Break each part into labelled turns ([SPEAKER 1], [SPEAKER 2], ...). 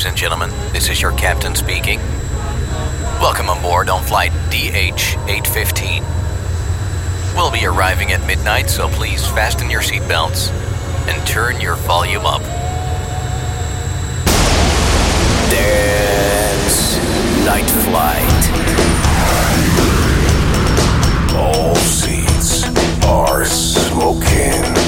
[SPEAKER 1] ladies and gentlemen. This is your captain speaking. Welcome aboard on flight DH815. We'll be arriving at midnight, so please fasten your seatbelts and turn your volume up. Dance Night Flight.
[SPEAKER 2] All seats are smoking.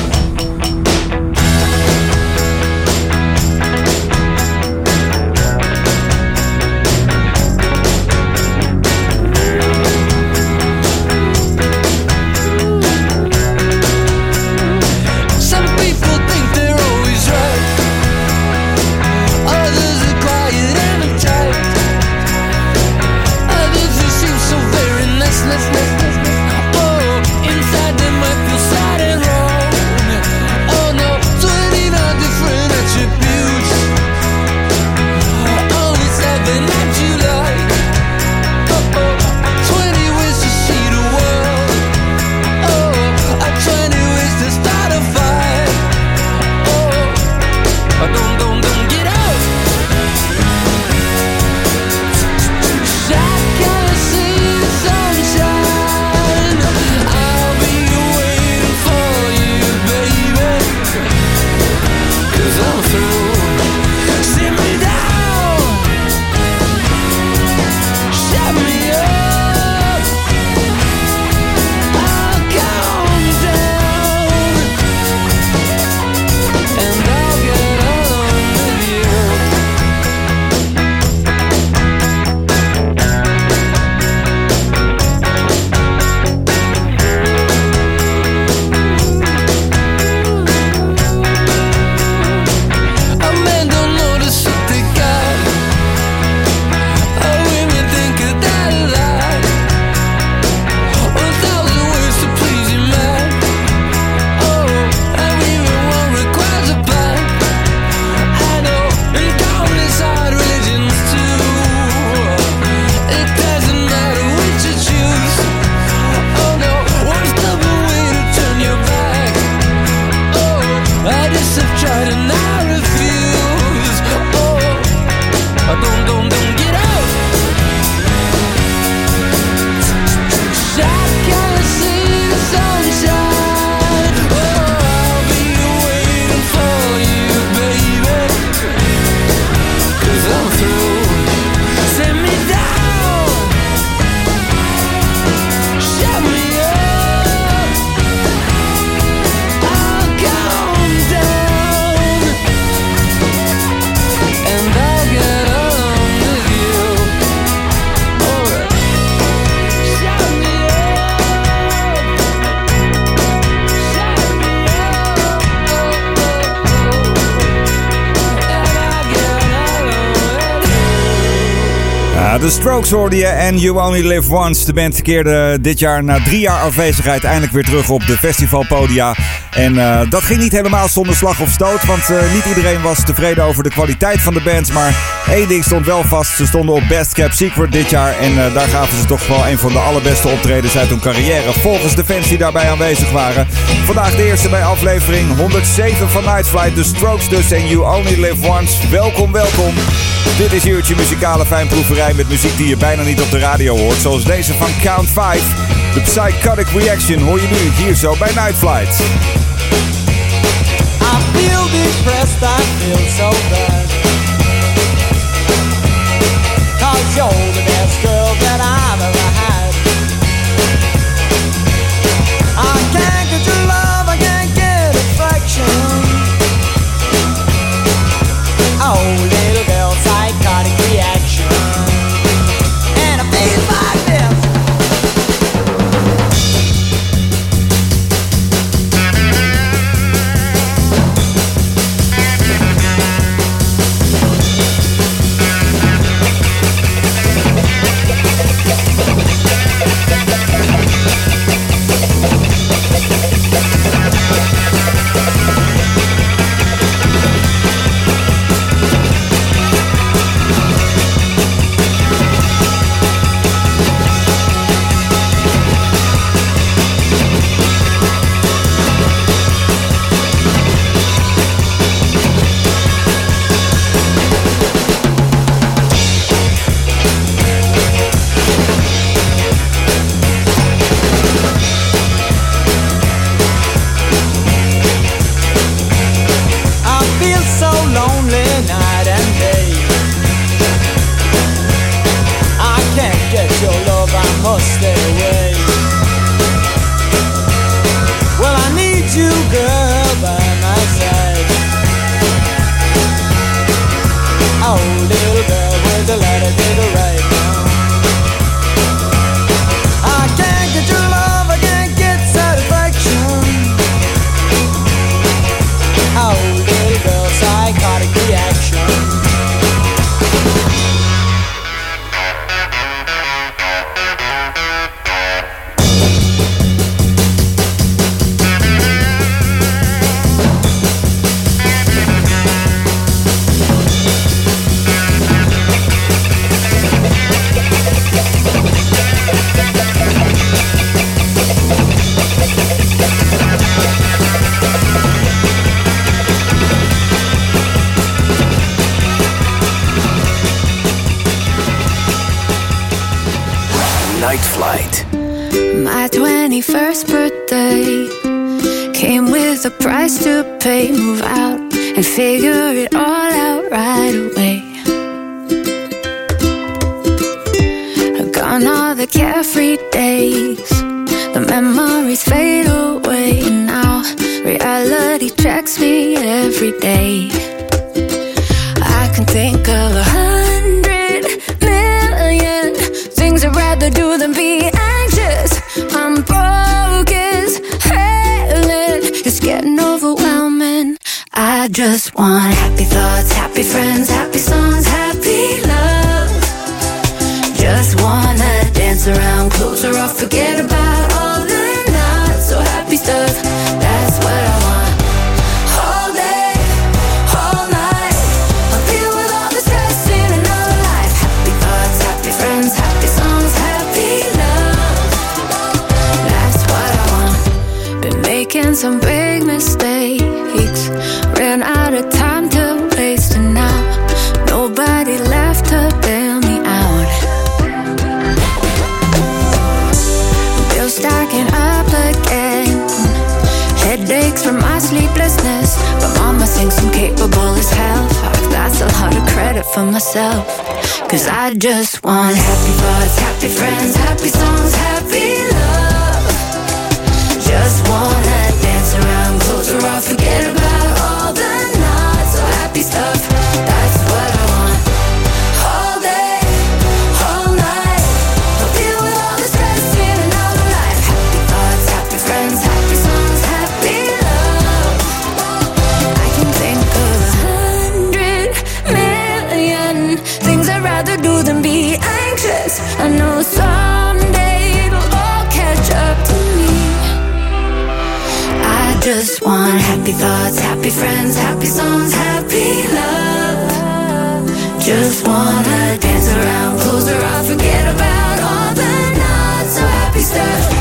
[SPEAKER 3] De Strokes hoorde je en You Only Live Once. De band keerde dit jaar na drie jaar afwezigheid eindelijk weer terug op de festivalpodia. En uh, dat ging niet helemaal zonder slag of stoot, want uh, niet iedereen was tevreden over de kwaliteit van de bands. Maar één ding stond wel vast, ze stonden op Best Cap Secret dit jaar. En uh, daar gaven ze toch wel een van de allerbeste optredens uit hun carrière, volgens de fans die daarbij aanwezig waren. Vandaag de eerste bij aflevering 107 van Night Flight, The Strokes dus en You Only Live Once. Welkom, welkom. Dit is uurtje muzikale fijnproeverij met muziek die je bijna niet op de radio hoort. Zoals deze van Count 5. De Psychotic Reaction hoor je nu hier zo bij Night Flight.
[SPEAKER 4] I feel depressed, I feel so bad. Cause you're the best girl that I've ever
[SPEAKER 5] some big mistakes. Ran out of time to waste, and now nobody left to bail me out. Bills stacking up again. Headaches from my sleeplessness. But mama thinks I'm capable as hell. Fuck, that's a lot of credit for myself. Cause I just want happy thoughts, happy friends, happy songs, happy just want happy thoughts, happy friends, happy songs, happy love. Just wanna dance around, close her off, forget about all the not so happy stuff.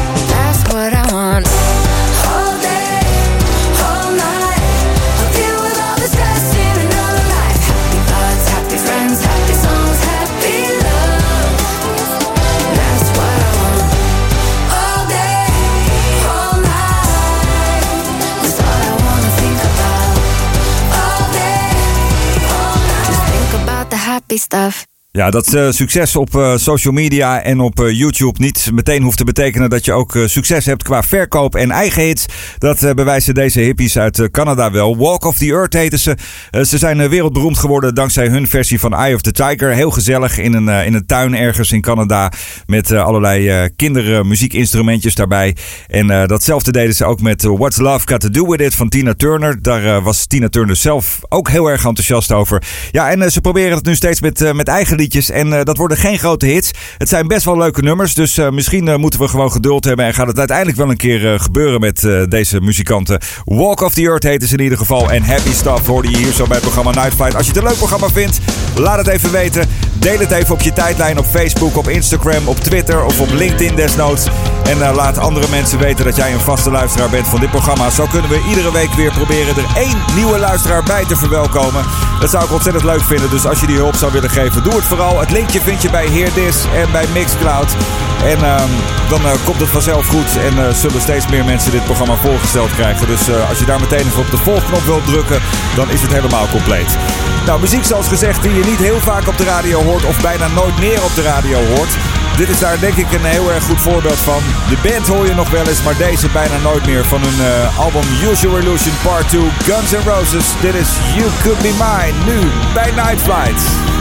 [SPEAKER 5] Happy stuff.
[SPEAKER 3] Ja, dat eh, succes op eh, social media en op eh, YouTube niet meteen hoeft te betekenen dat je ook succes hebt qua verkoop en eigen hits. Dat bewijzen deze hippies uit Canada wel. Walk of the Earth heten ze. Ze zijn wereldberoemd geworden dankzij hun versie van Eye of the Tiger. Heel gezellig in een, in een tuin ergens in Canada met allerlei eh kindermuziekinstrumentjes daarbij. En datzelfde deden ze ook met What's Love Got to Do With It van Tina Turner. Daar was Tina Turner zelf ook heel erg enthousiast over. Ja, en ze proberen het nu steeds met, met eigen liedjes. En eh, dat worden geen grote hits. Het zijn best wel leuke nummers. Dus eh, misschien eh, moeten we gewoon geduld hebben. En gaat het uiteindelijk wel een keer gebeuren met deze muzikanten. Walk of the Earth heten ze in ieder geval. En Happy Stuff hoorde je hier zo bij het programma Night Flight. Als je het een leuk programma vindt, laat het even weten. Deel het even op je tijdlijn op Facebook, op Instagram, op Twitter of op LinkedIn desnoods. En laat andere mensen weten dat jij een vaste luisteraar bent van dit programma. Zo kunnen we iedere week weer proberen er één nieuwe luisteraar bij te verwelkomen. Dat zou ik ontzettend leuk vinden. Dus als je die hulp zou willen geven, doe het vooral. Het linkje vind je bij Heerdis en bij Mixcloud. En ehm, dan eh, komt het vanzelf goed en eh, zullen steeds meer mensen dit programma voorgesteld krijgen. Dus eh, als je daar meteen even op de volgknop wilt drukken, dan is het helemaal compleet. Nou, muziek zoals gezegd die je niet heel vaak op de radio hoort of bijna nooit meer op de radio hoort. Dit is daar denk ik een heel erg goed voorbeeld van. De band hoor je nog wel eens, maar deze bijna nooit meer van hun album Your Illusion Part 2 Guns N' Roses. Dit is You Could Be Mine, nu bij Night Flight.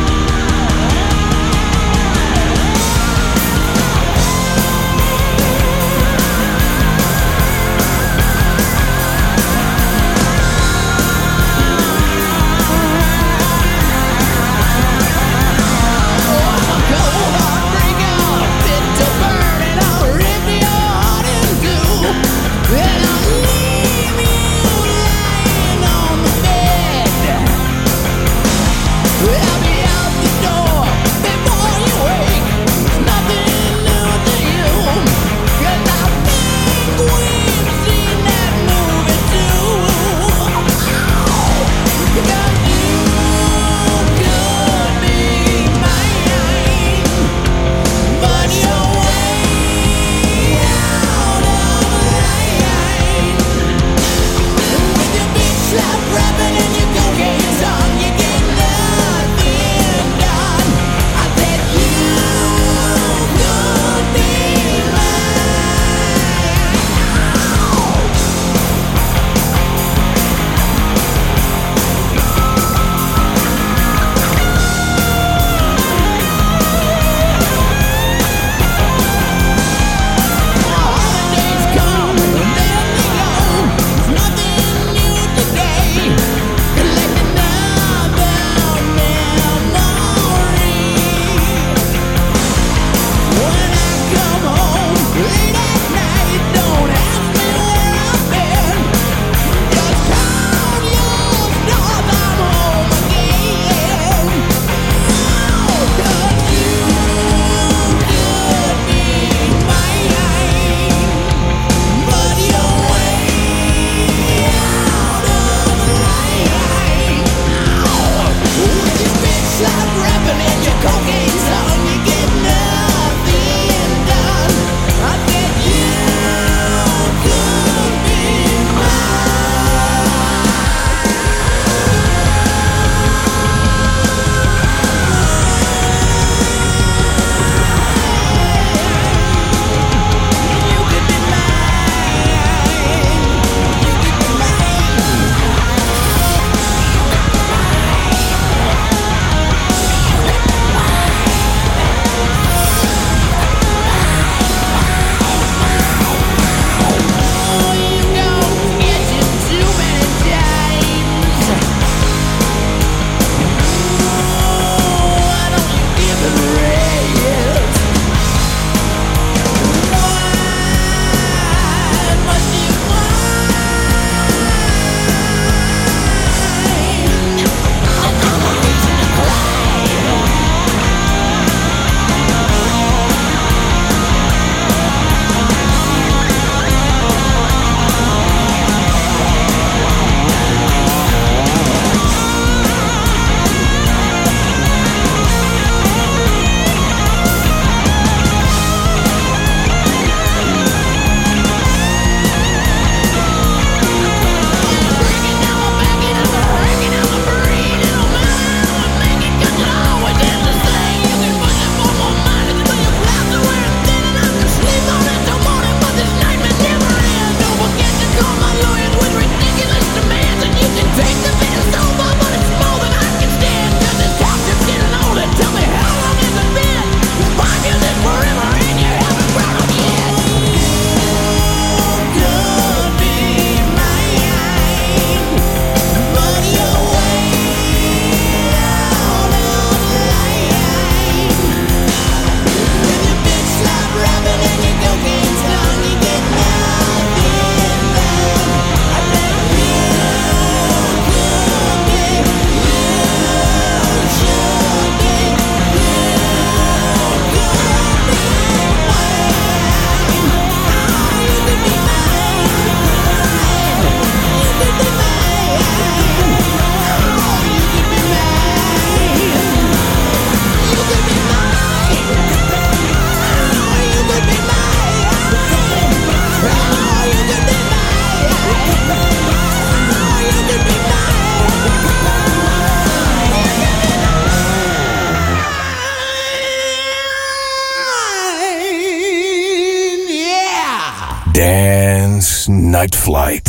[SPEAKER 6] Flight.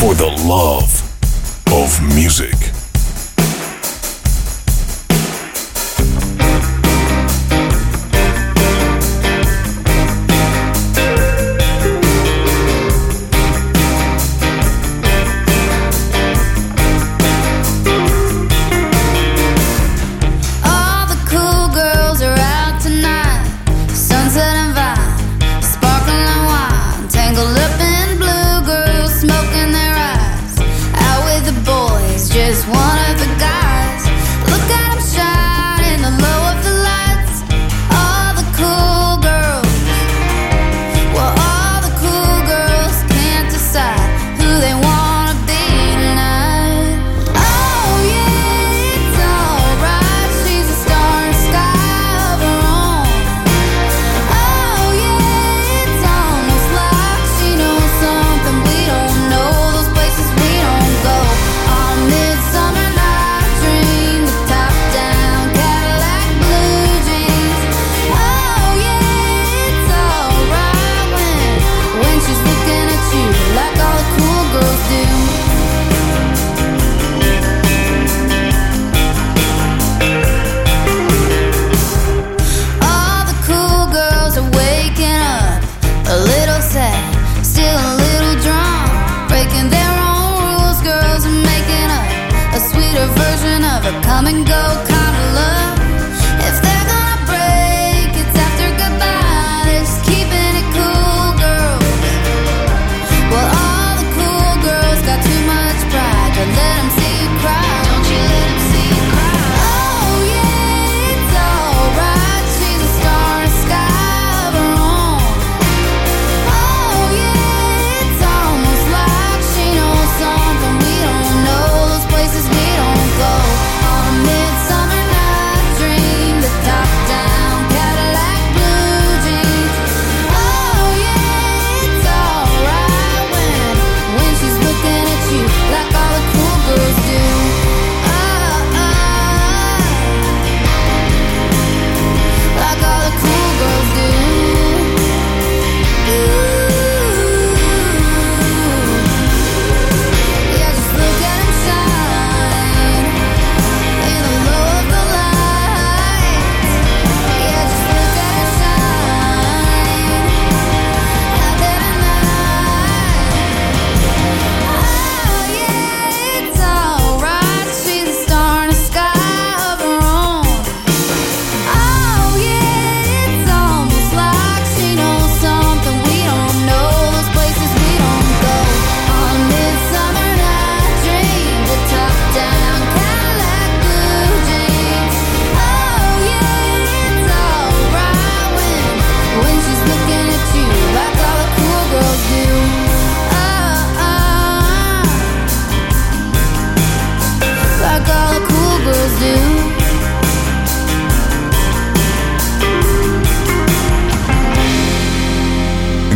[SPEAKER 6] For the love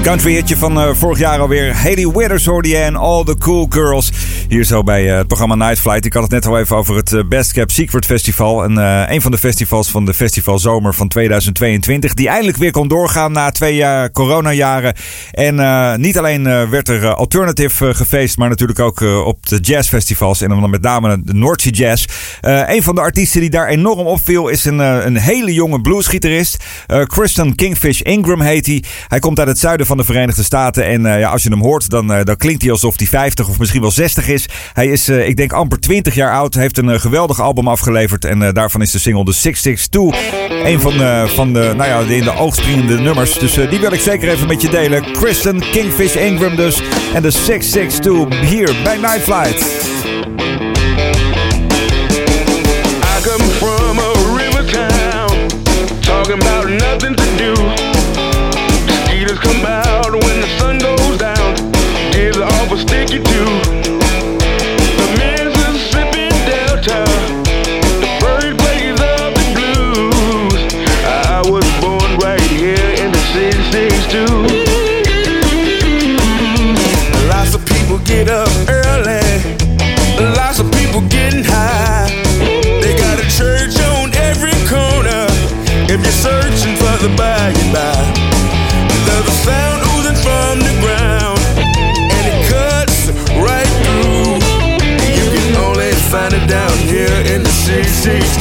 [SPEAKER 3] country hitje van eh, vorig jaar alweer. Haley Withers hoorde je en All the Cool Girls. Hier zo bij eh, het programma Night Flight. Ik had het net al even over het eh, Best Kept Secret Festival. En, eh, een van de festivals van de festivalzomer van 2022. Die eindelijk weer kon doorgaan na twee jaar coronajaren. En niet alleen werd er alternative gefeest. Maar natuurlijk ook op de jazzfestivals. En dan met name de Sea Jazz. Een van de artiesten die daar enorm opviel is een, een hele jonge bluesgitarist. Kristen Kingfish Ingram heet hij. Hij komt uit het zuiden van de Verenigde Staten. En ja, als je hem hoort, dan, dan klinkt hij alsof hij 50 of misschien wel 60 is. Hij is, eh, ik denk, amper 20 jaar oud. Heeft een eh, geweldig album afgeleverd. En eh, daarvan is de single The 662. Een van, van de, nou ja, de in de oog nummers. Dus die wil ik zeker even met je delen. Kristen Kingfish Ingram dus. En de 662 hier bij Night Flight.
[SPEAKER 7] I come from a river town, talking about nothing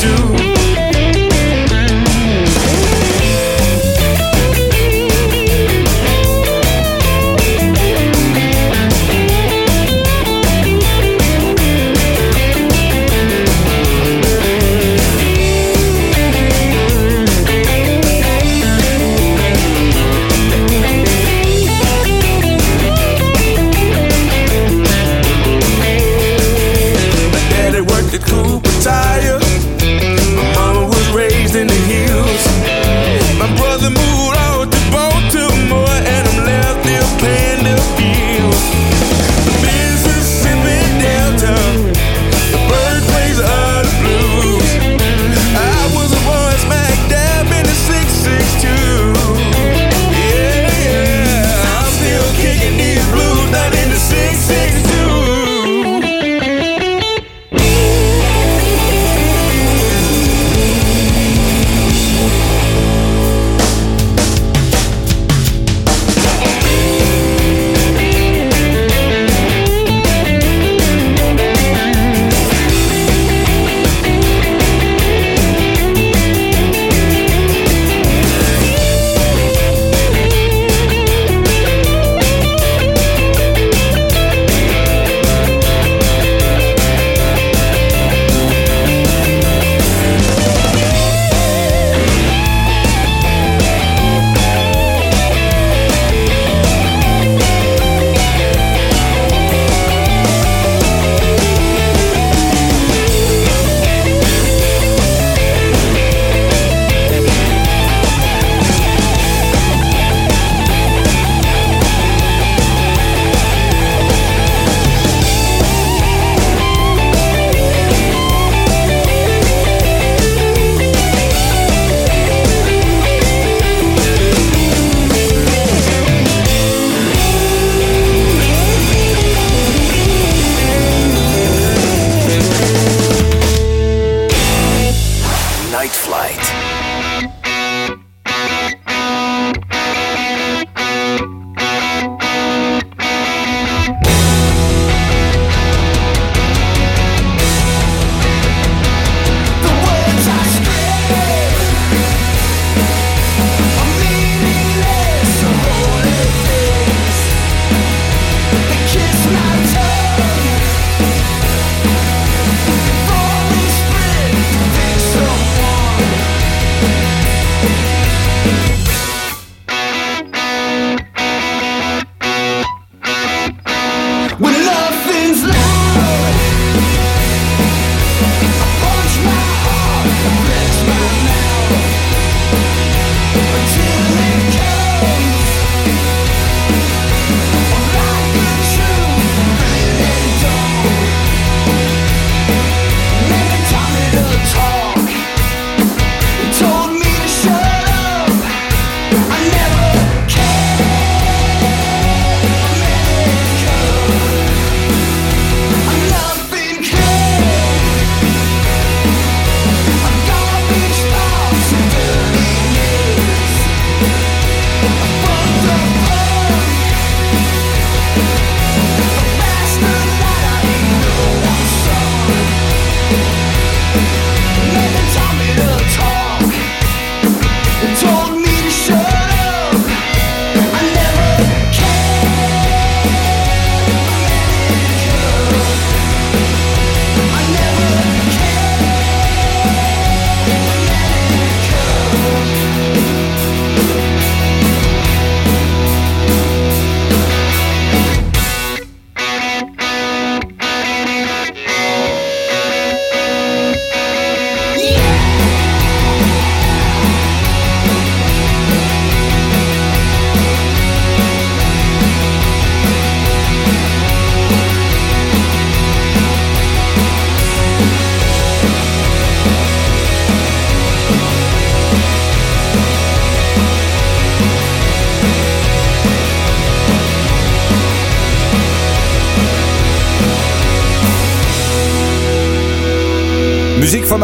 [SPEAKER 7] do.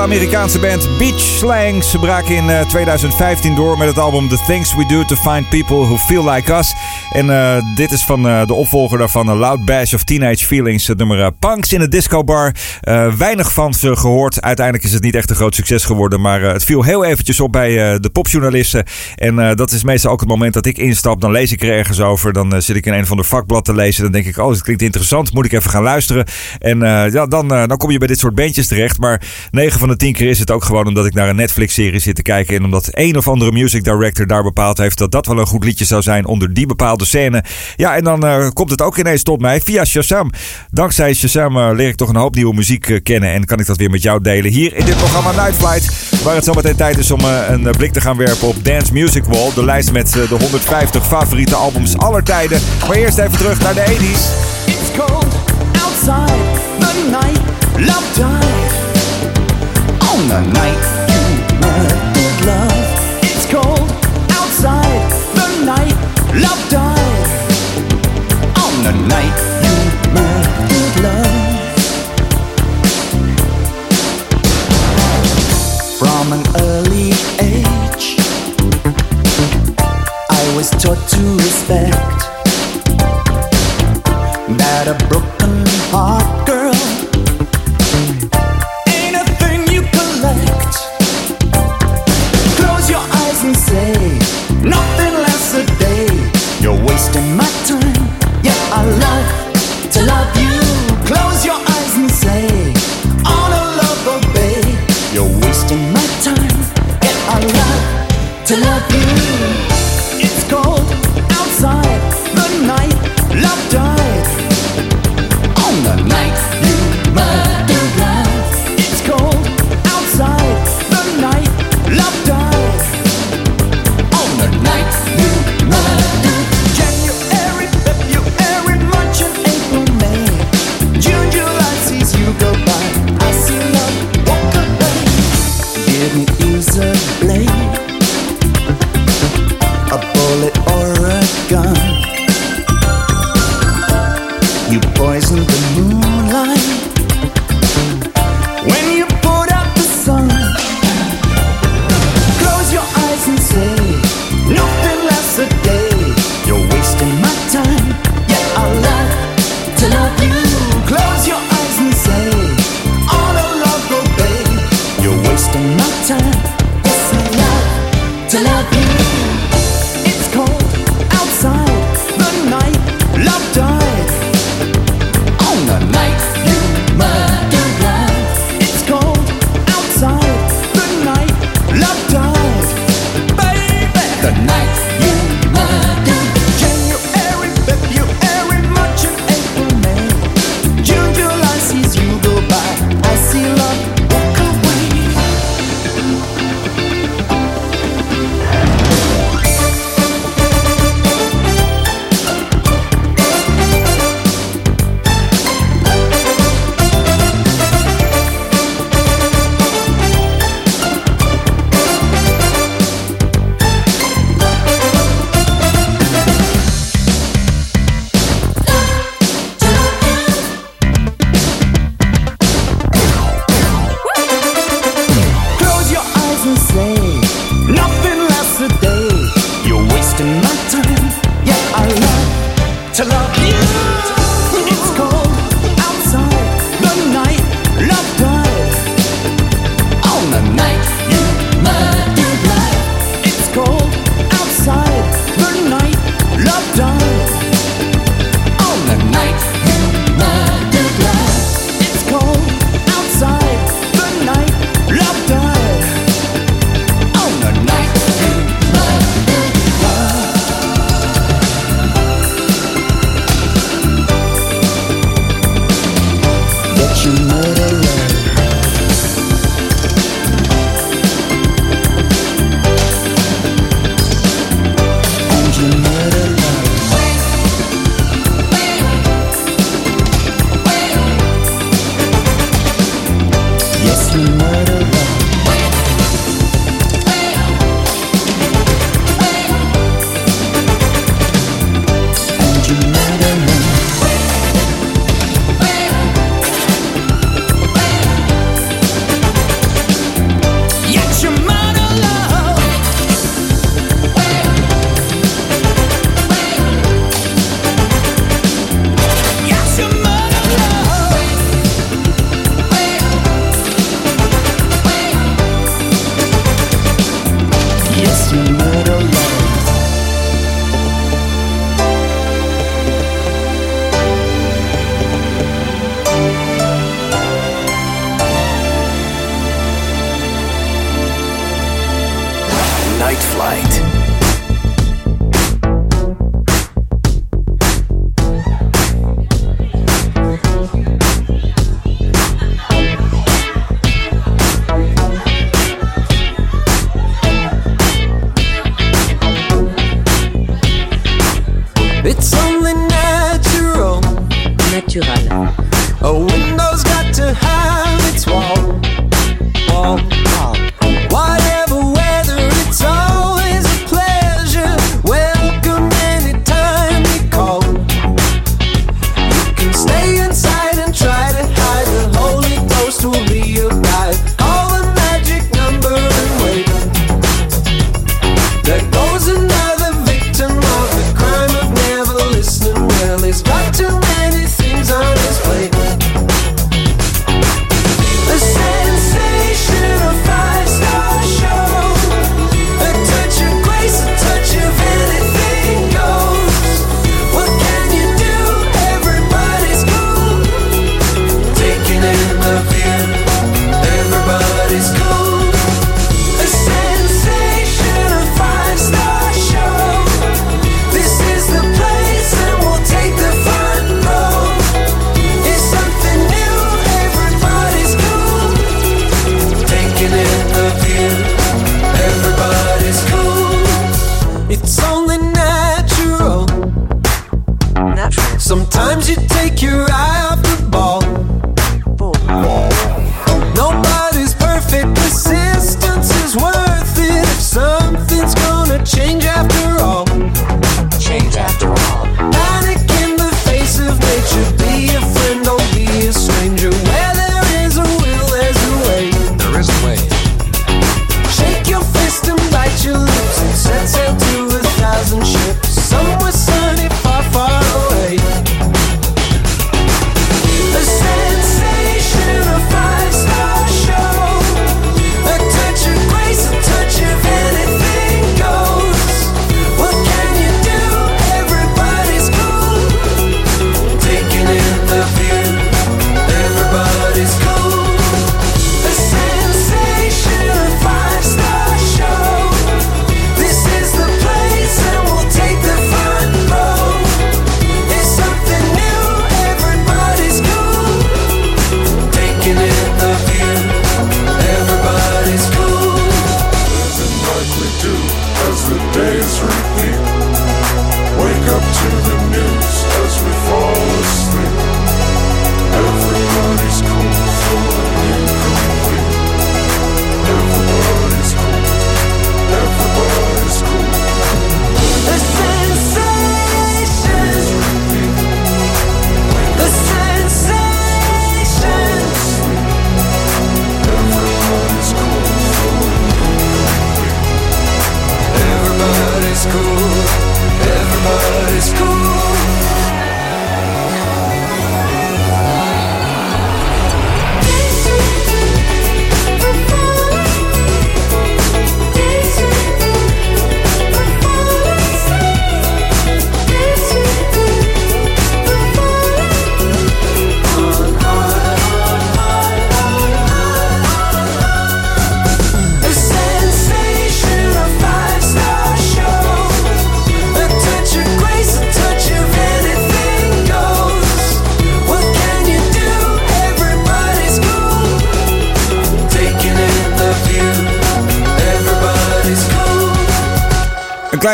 [SPEAKER 3] Amerikaanse band Beach Slang. Ze braken in uh, 2015 door met het album The Things We Do To Find People Who Feel Like Us. En uh, dit is van uh, de opvolger daarvan, Loud Bash of Teenage Feelings. Het nummer Punks in a Disco Bar. weinig van ze gehoord. Uiteindelijk is het niet echt een groot succes geworden. Maar het viel heel eventjes op bij de popjournalisten. En dat is meestal ook het moment dat ik instap. Dan lees ik er ergens over. Dan zit ik in een van de vakblad te lezen. Dan denk ik, oh, dat klinkt interessant. Moet ik even gaan luisteren. En ja, dan, dan kom je bij dit soort bandjes terecht. Maar 9 van de 10 keer is het ook gewoon omdat ik naar een Netflix-serie zit te kijken. En omdat een of andere music director daar bepaald heeft dat dat wel een goed liedje zou zijn onder die bepaalde scène. Ja, en dan uh, komt het ook ineens tot mij via Shazam. Dankzij Shazam uh, leer ik toch een hoop nieuwe muziek uh, kennen. En kan ik dat weer met jou delen hier in dit programma Night Flight. Waar het zometeen tijd is om een blik te gaan werpen op Dance Music Wall. De lijst met de 150 favoriete albums aller tijden. Maar eerst even terug naar de 80s.
[SPEAKER 8] It's cold outside the night. Love died on the night you murdered love. It's cold outside the night. Love died on the night you murdered love. From an early age, I was taught to respect that a broken heart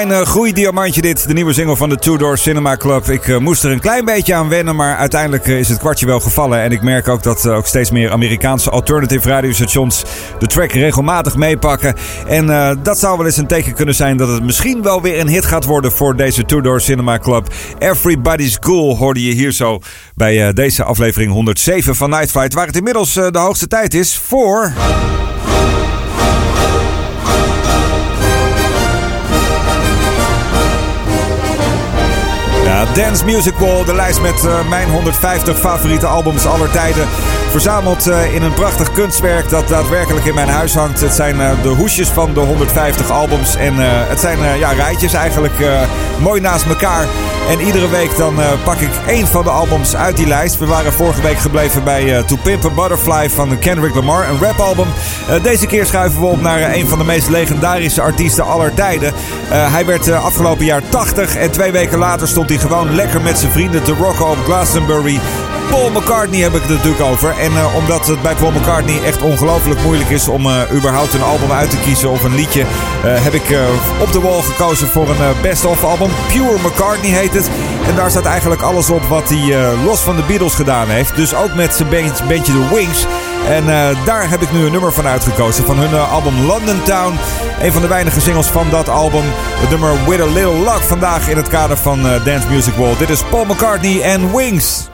[SPEAKER 3] klein uh, groeidiamantje dit. De nieuwe single van de Two Door Cinema Club. Ik eh, moest er een klein beetje aan wennen, maar uiteindelijk eh, is het kwartje wel gevallen. En ik merk ook dat ook steeds meer Amerikaanse alternative radiostations de track regelmatig meepakken. En dat zou wel eens een teken kunnen zijn dat het misschien wel weer een hit gaat worden voor deze Two Door Cinema Club. Everybody's Cool hoorde je hier zo bij deze aflevering 107 van Night Fight. Waar het inmiddels de hoogste tijd is voor... Dance Music Wall, de lijst met eh, mijn 150 favoriete albums aller tijden. Verzameld eh, in een prachtig kunstwerk dat daadwerkelijk in mijn huis hangt. Het zijn eh, de hoesjes van de 150 albums. En het zijn ja, rijtjes eigenlijk mooi naast elkaar. En iedere week dan pak ik één van de albums uit die lijst. We waren vorige week gebleven bij To Pimp a Butterfly van Kendrick Lamar, een rapalbum. Deze keer schuiven we op naar een van de meest legendarische artiesten aller tijden. Hij werd afgelopen jaar 80 en twee weken later stond hij gewoon lekker met zijn vrienden te rocken op Glastonbury. Paul McCartney heb ik het natuurlijk over. En eh, omdat het bij Paul McCartney echt ongelooflijk moeilijk is om eh, überhaupt een album uit te kiezen of een liedje, eh, heb ik op de wall gekozen voor een best-of album. Pure McCartney heet het. En daar staat eigenlijk alles op wat hij los van de Beatles gedaan heeft. Dus ook met zijn bandje The Wings. En eh, daar heb ik nu een nummer van uitgekozen. Van hun eh, album London Town. Een van de weinige singles van dat album. Het nummer With a Little Luck. Vandaag in het kader van eh, Dance Music Wall. Dit is Paul McCartney en Wings.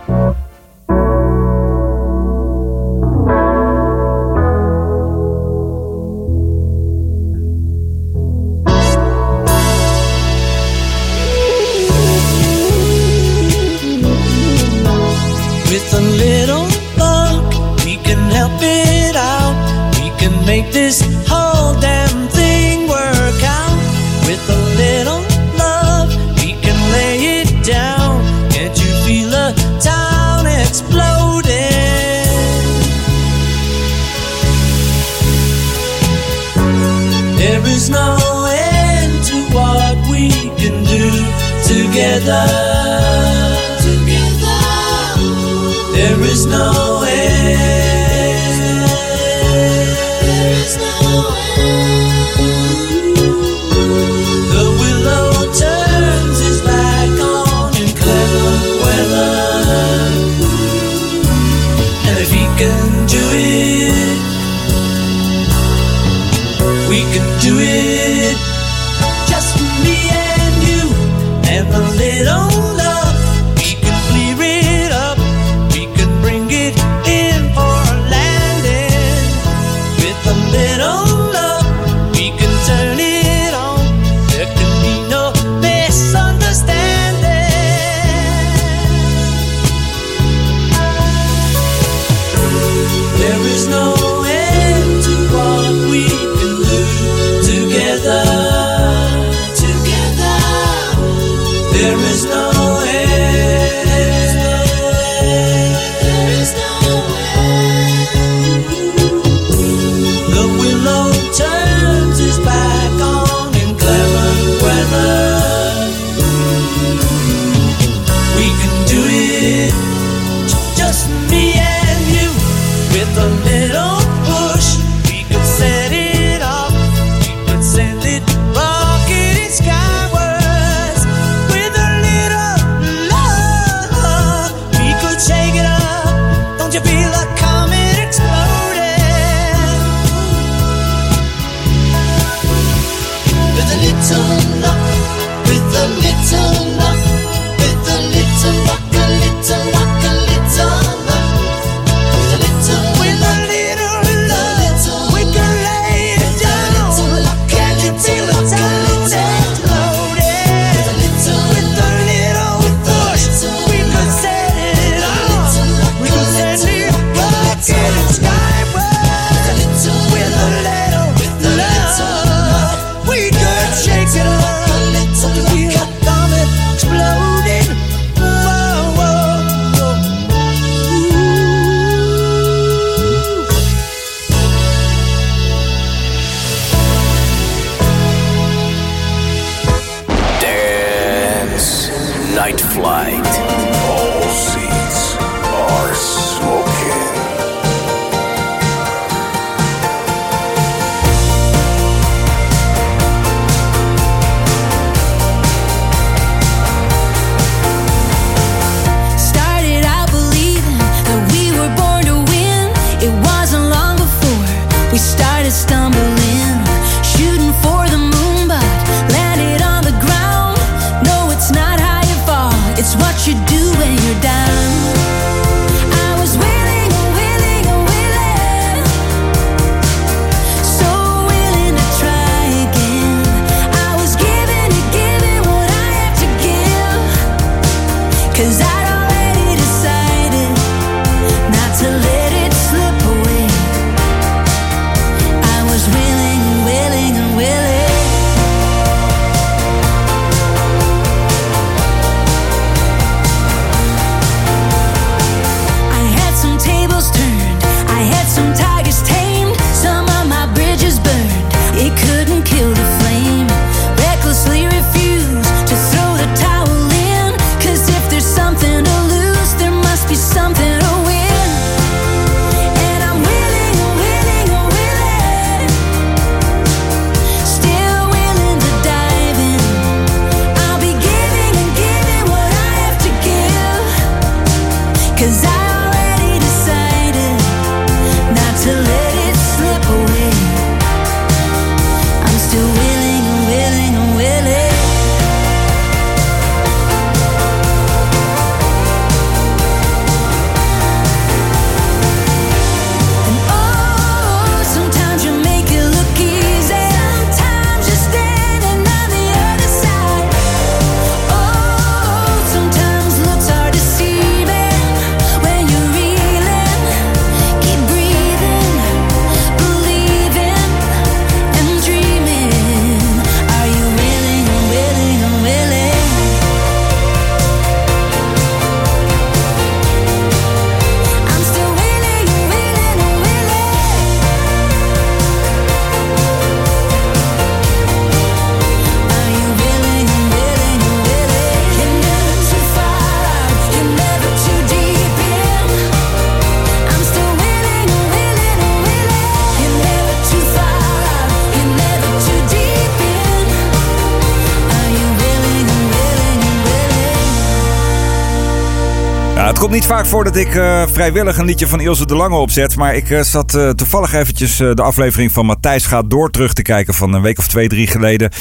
[SPEAKER 3] Komt niet vaak voor dat ik eh, vrijwillig een liedje van Ilse de Lange opzet. Maar ik eh, zat eh, toevallig eventjes de aflevering van Matthijs gaat door terug te kijken van een week of twee, drie geleden.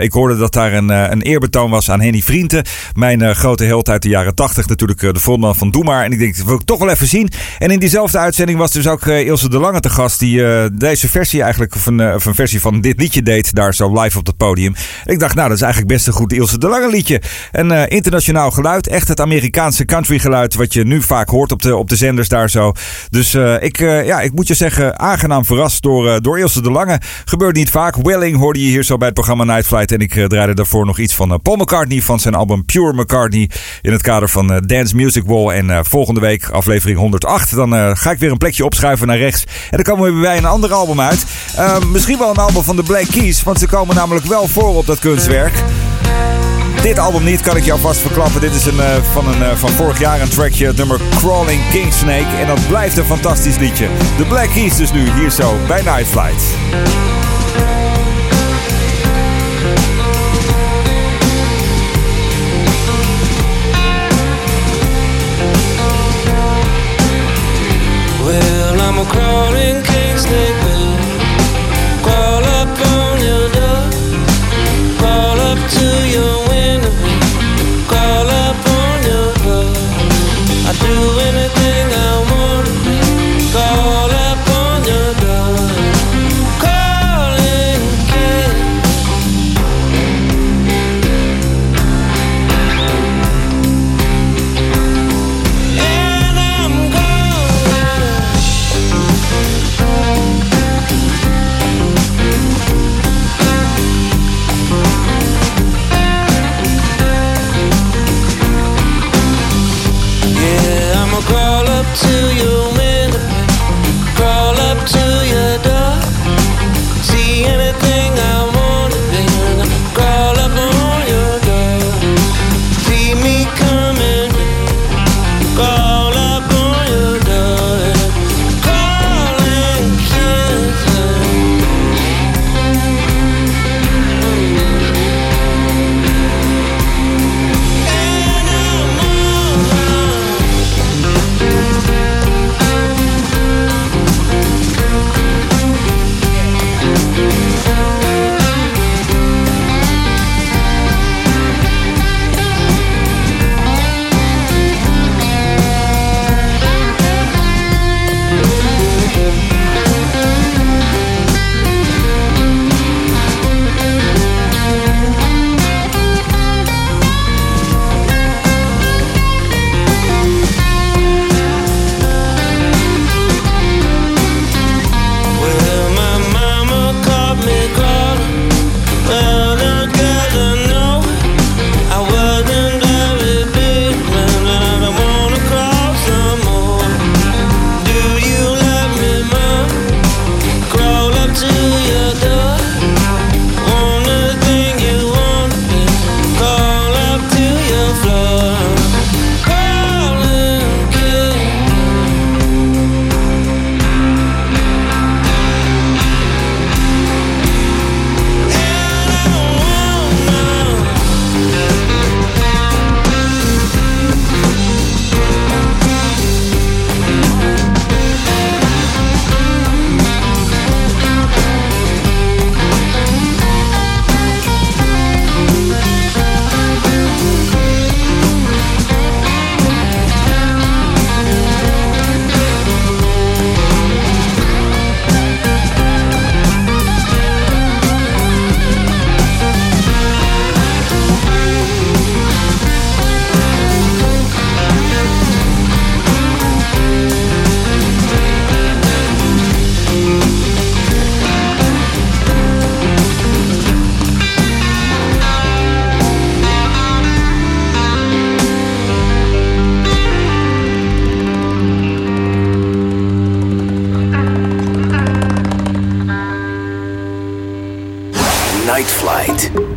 [SPEAKER 3] Ik hoorde dat daar een, een eerbetoon was aan Henny Vrienden. Mijn grote held uit de jaren tachtig. Natuurlijk de frontman van Doe Maar. En ik denk, dat wil ik toch wel even zien. En in diezelfde uitzending was dus ook Ilse de Lange te gast. Die deze versie eigenlijk, of een, versie van dit liedje deed. Daar zo live op het podium. Ik dacht, nou dat is eigenlijk best een goed Ilse de Lange liedje. Een internationaal geluid. Echt het Amerikaanse country geluid. Wat je nu vaak hoort op de, op de zenders daar zo. Dus eh, ik, eh, ja, ik moet je zeggen, aangenaam verrast door, eh, door Ilse de Lange. Gebeurt niet vaak. Welling hoorde je hier zo bij het programma Night Flight. En ik draaide daarvoor nog iets van Paul McCartney van zijn album Pure McCartney. In het kader van Dance Music Wall. En volgende week, aflevering 108, dan ga ik weer een plekje opschuiven naar rechts. En dan komen we weer bij een ander album uit. Misschien wel een album van de Black Keys. Want ze komen namelijk wel voor op dat kunstwerk. Dit album niet, kan ik jou vast verklappen. Dit is een, eh, van, een, eh, van vorig jaar een trackje, nummer Crawling King Snake. En dat blijft een fantastisch liedje. De Black Keys dus nu, hier zo, bij Night Flight.
[SPEAKER 2] I'm a crawling king snake, up on up to
[SPEAKER 9] Night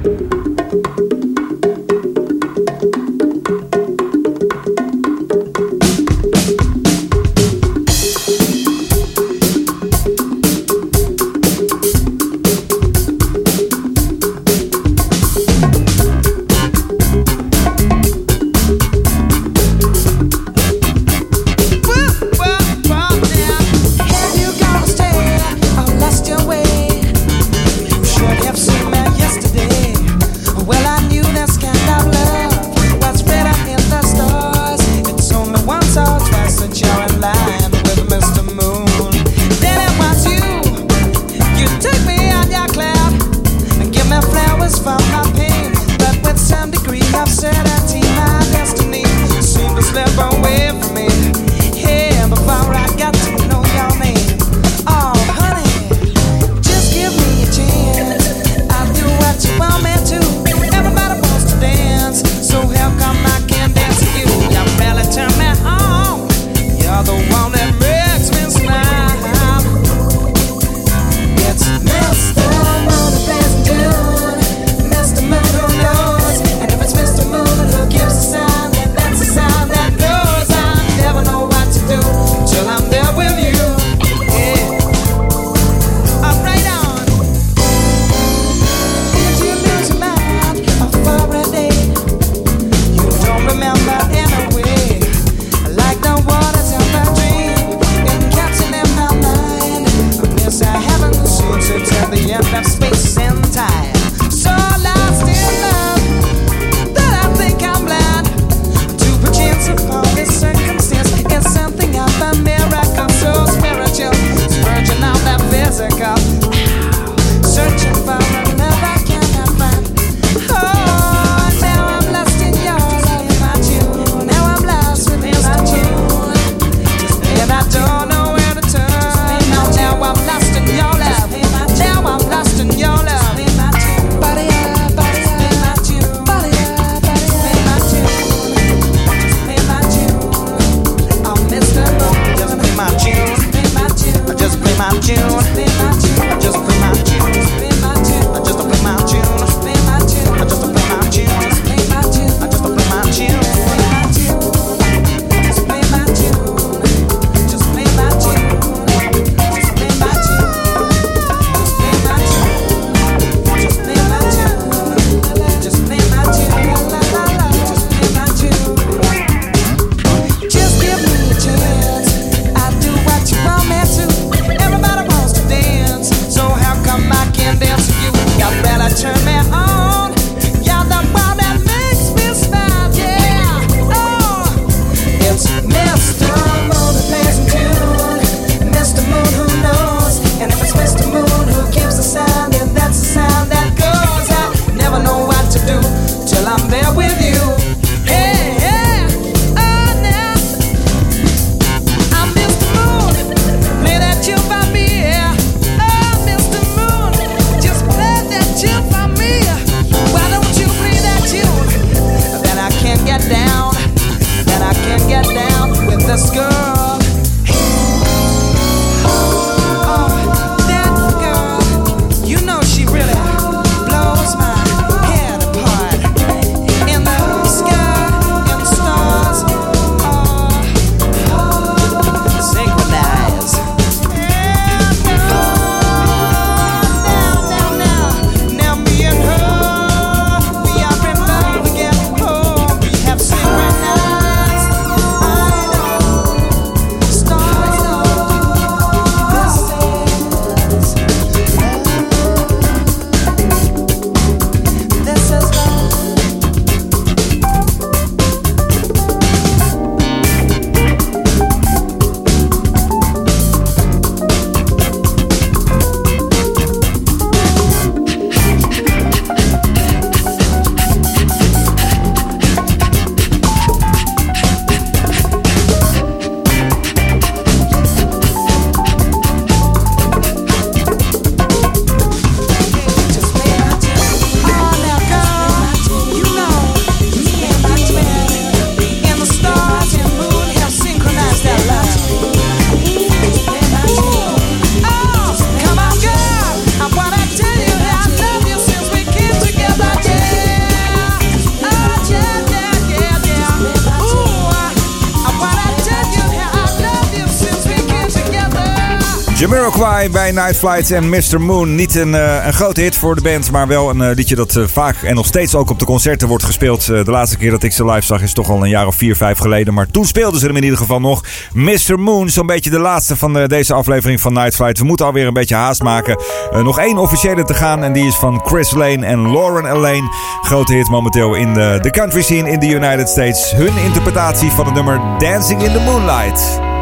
[SPEAKER 3] Bij Night Flights en Mr. Moon. Niet een, eh, een grote hit voor de band, maar wel een eh, liedje dat eh, vaak en nog steeds ook op de concerten wordt gespeeld. de laatste keer dat ik ze live zag is toch al een jaar of vier, vijf geleden. Maar toen speelden ze hem in ieder geval nog. Mr. Moon, zo'n beetje de laatste van deze aflevering van Night Flight. We moeten alweer een beetje haast maken. nog één officiële te gaan en die is van Chris Lane en Lauren Lane. Grote hit momenteel in de, de country scene in de United States. Hun interpretatie van het nummer Dancing in the Moonlight.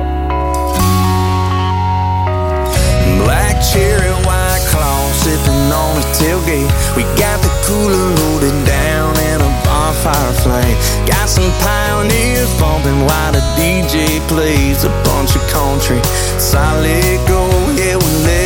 [SPEAKER 10] We got the cooler loaded down and a bonfire flame. Got some pioneers bumping while the DJ plays a bunch of country. Solid gold, yeah, we're letting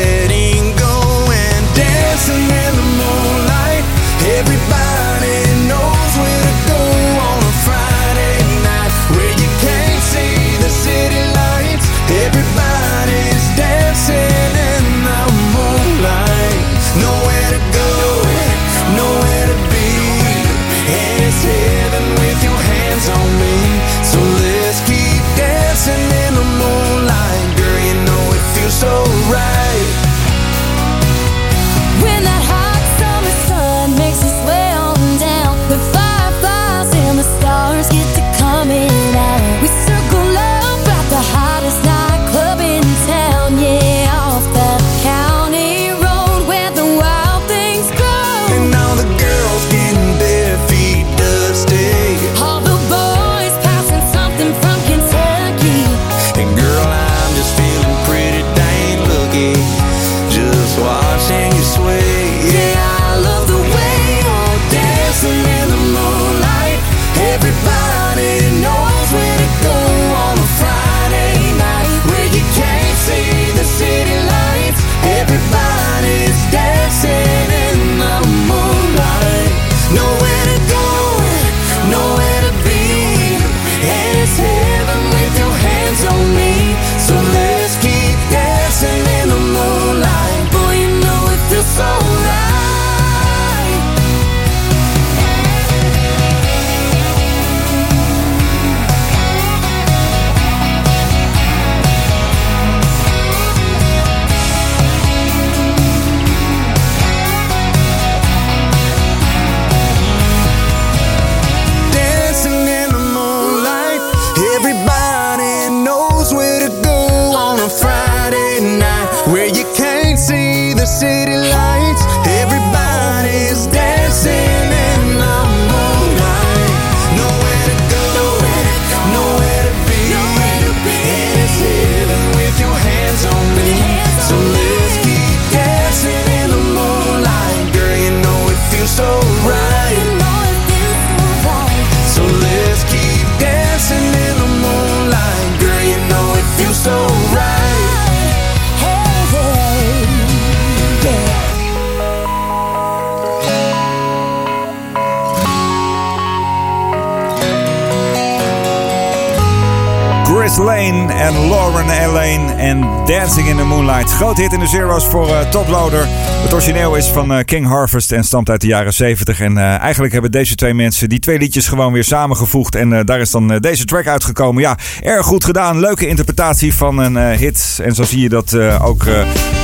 [SPEAKER 3] Groot hit in de Zero's voor eh, Toploader. Het origineel is van eh, King Harvest en stamt uit de jaren 70. En eh, eigenlijk hebben deze twee mensen die twee liedjes gewoon weer samengevoegd. En daar is dan deze track uitgekomen. Ja, erg goed gedaan. Leuke interpretatie van een hit. En zo zie je dat ook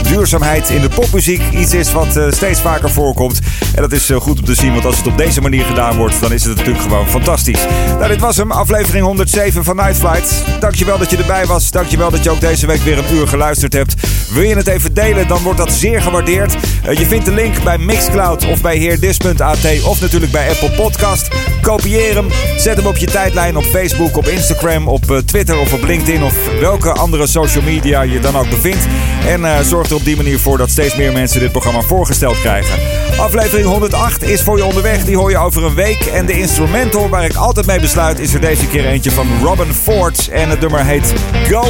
[SPEAKER 3] duurzaamheid in de popmuziek iets is wat eh, steeds vaker voorkomt. En dat is eh, goed om te zien, want als het op deze manier gedaan wordt, dan is het natuurlijk gewoon fantastisch. Nou, dit was hem, aflevering 107 van Night Flight. Dankjewel dat je erbij was. Dankjewel dat je ook deze week weer een uur geluisterd hebt. Wil je het even delen, dan wordt dat zeer gewaardeerd. Eh, je vindt de link bij Mixcloud of bij heerdis.at of natuurlijk bij Apple Podcast. Kopieer hem, zet hem op je tijdlijn op Facebook, op Instagram, op Twitter of op LinkedIn of welke andere social media je dan ook bevindt. En zorg op die manier voor dat steeds meer mensen dit programma voorgesteld krijgen. Aflevering 108 is voor je onderweg. Die hoor je over een week. En de instrumental waar ik altijd mee besluit is er deze keer eentje van Robin Ford. En het nummer heet Go.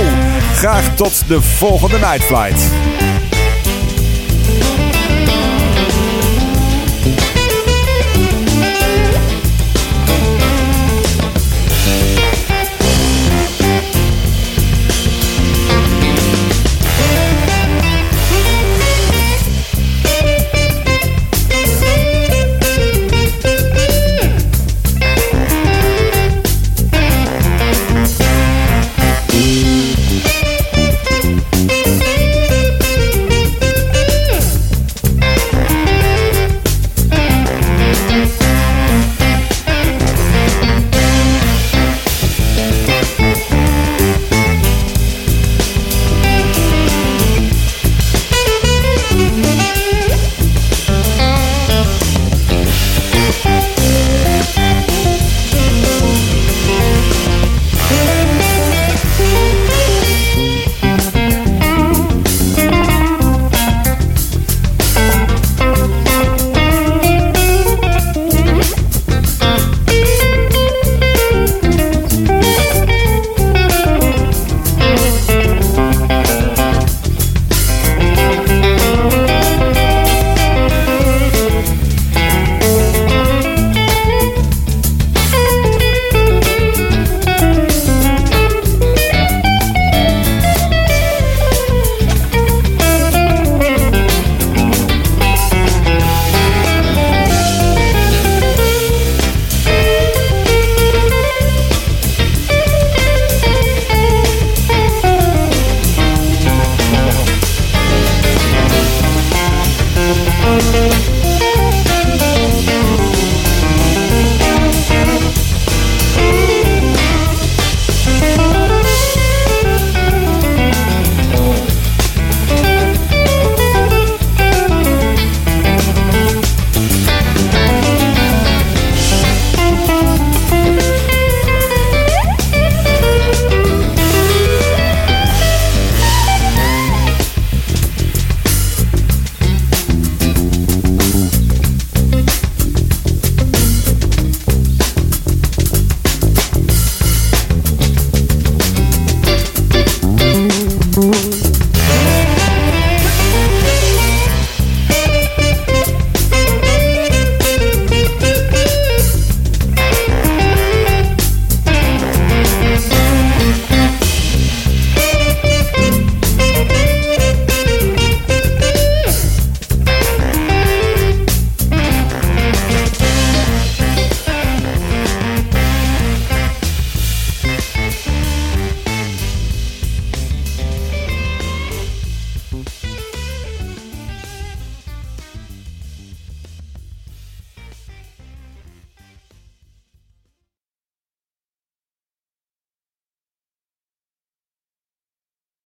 [SPEAKER 3] Graag tot de volgende Night Flight.